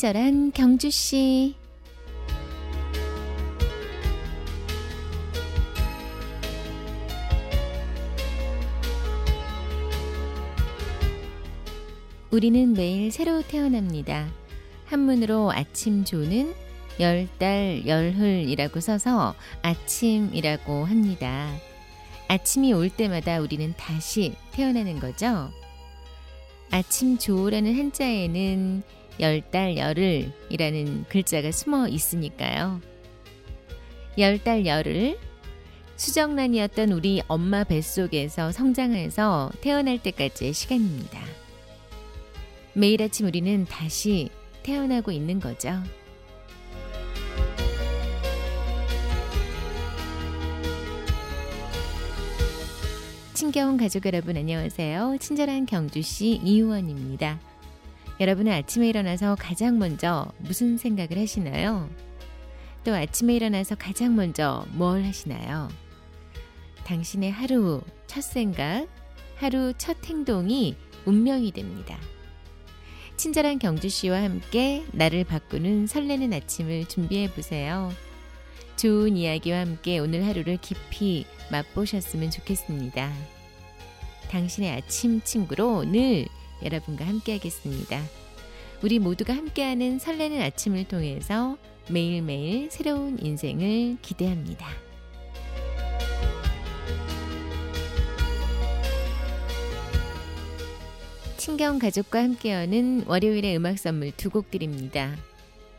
친절한 경주 씨. 우리는 매일 새로 태어납니다. 한문으로 아침 조는 열달 열흘이라고 써서 아침이라고 합니다. 아침이 올 때마다 우리는 다시 태어나는 거죠. 아침 조라는 한자에는 열 달 열흘이라는 글자가 숨어 있으니까요. 열 달 열흘 수정란이었던 우리 엄마 뱃속에서 성장해서 태어날 때까지의 시간입니다. 매일 아침 우리는 다시 태어나고 있는 거죠. 친겨운 가족 여러분 안녕하세요. 친절한 경주시 이유원입니다. 여러분은 아침에 일어나서 가장 먼저 무슨 생각을 하시나요? 또 아침에 일어나서 가장 먼저 뭘 하시나요? 당신의 하루 첫 생각, 하루 첫 행동이 운명이 됩니다. 친절한 경주 씨와 함께 나를 바꾸는 설레는 아침을 준비해 보세요. 좋은 이야기와 함께 오늘 하루를 깊이 맛보셨으면 좋겠습니다. 당신의 아침 친구로 늘 여러분과 함께 하겠습니다. 우리 모두가 함께하는 설레는 아침을 통해서 매일매일 새로운 인생을 기대합니다. 친경 가족과 함께하는 월요일의 음악 선물 두 곡 드립니다.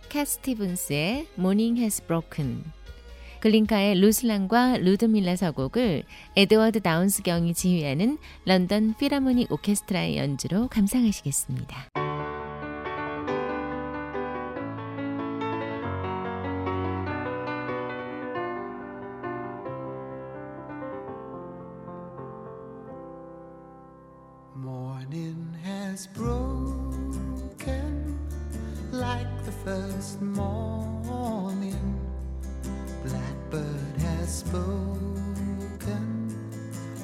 캣 스티븐스의 Morning Has Broken 글린카의 루슬란과 루드밀라 서곡을 에드워드 다운스 경이 지휘하는 런던 필하모닉 오케스트라의 연주로 감상하시겠습니다. Broken like the first morning. Spoken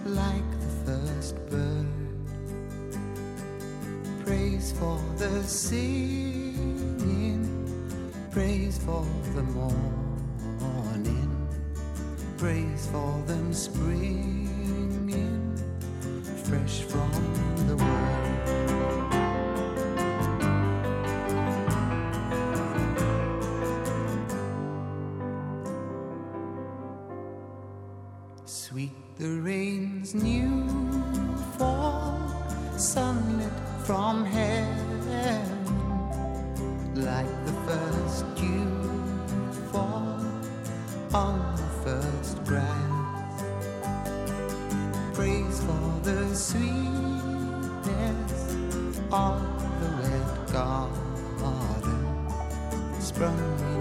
like the first bird. Praise for the singing, praise for the morning, praise for them springing fresh from Sweet the rain's new fall, sunlit from heaven, like the first dew fall on the first grass. Praise for the sweetness of the red garden, sprung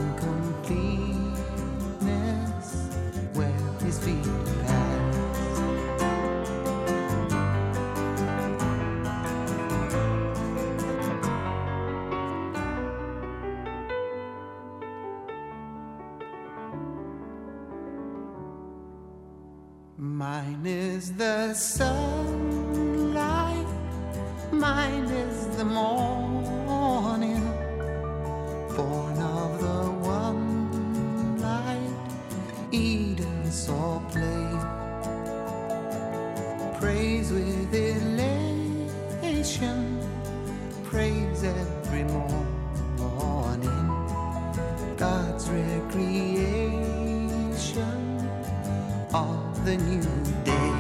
Mine is the sunlight, mine is the morning, of the new day.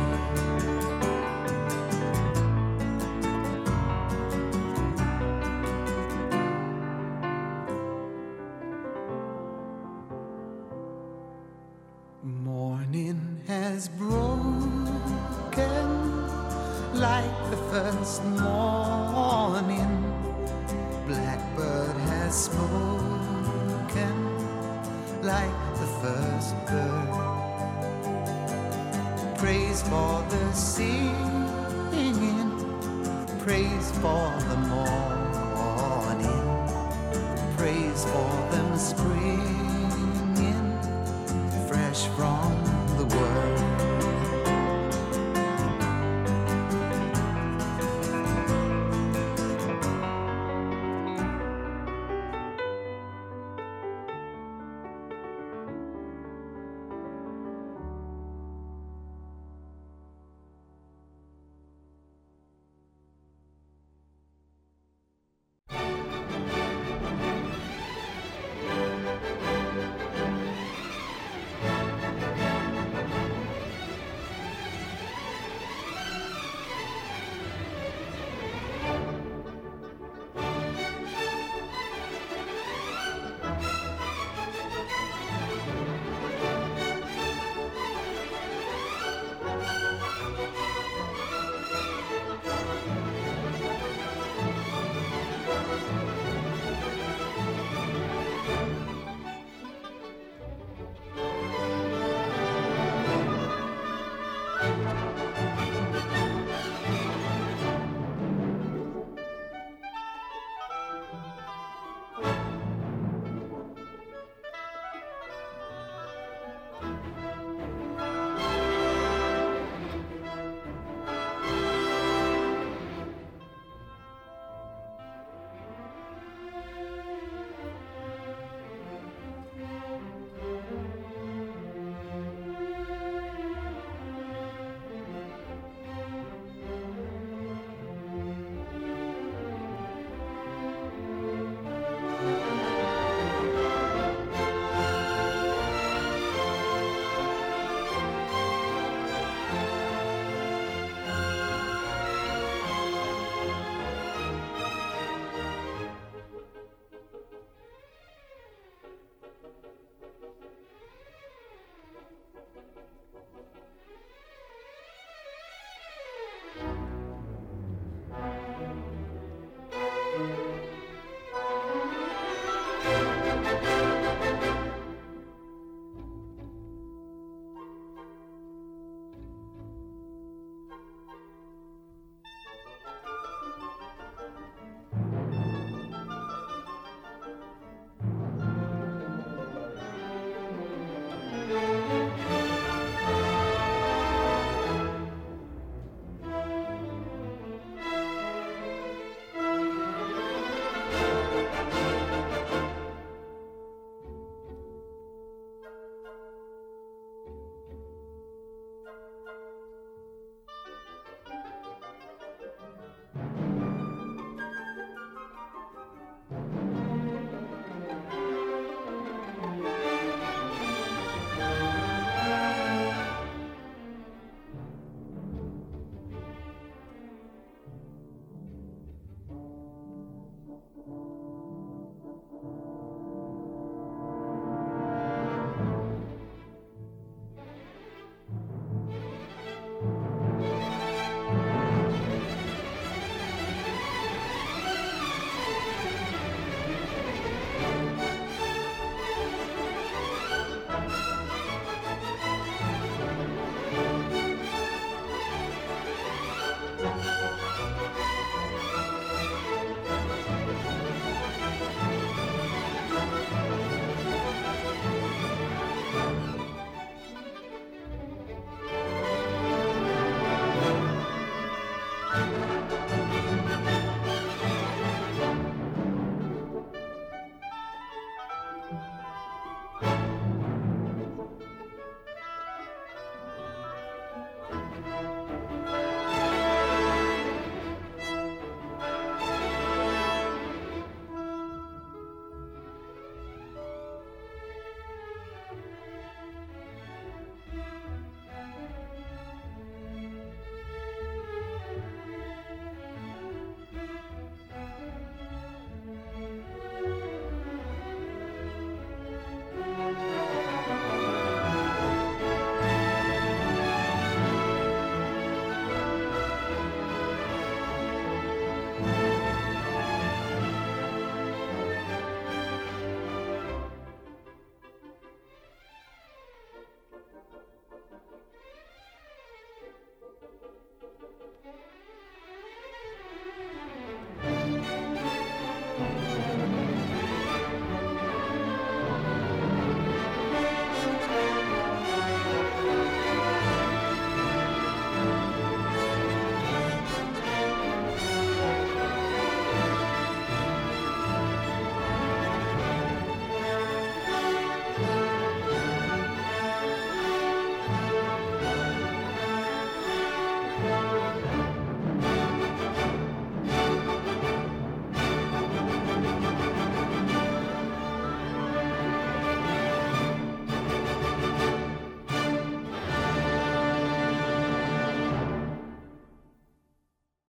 Morning has broken like the first morning. Blackbird has spoken like the first bird. Praise for the singing, praise for the morning, praise for them springing fresh from the world.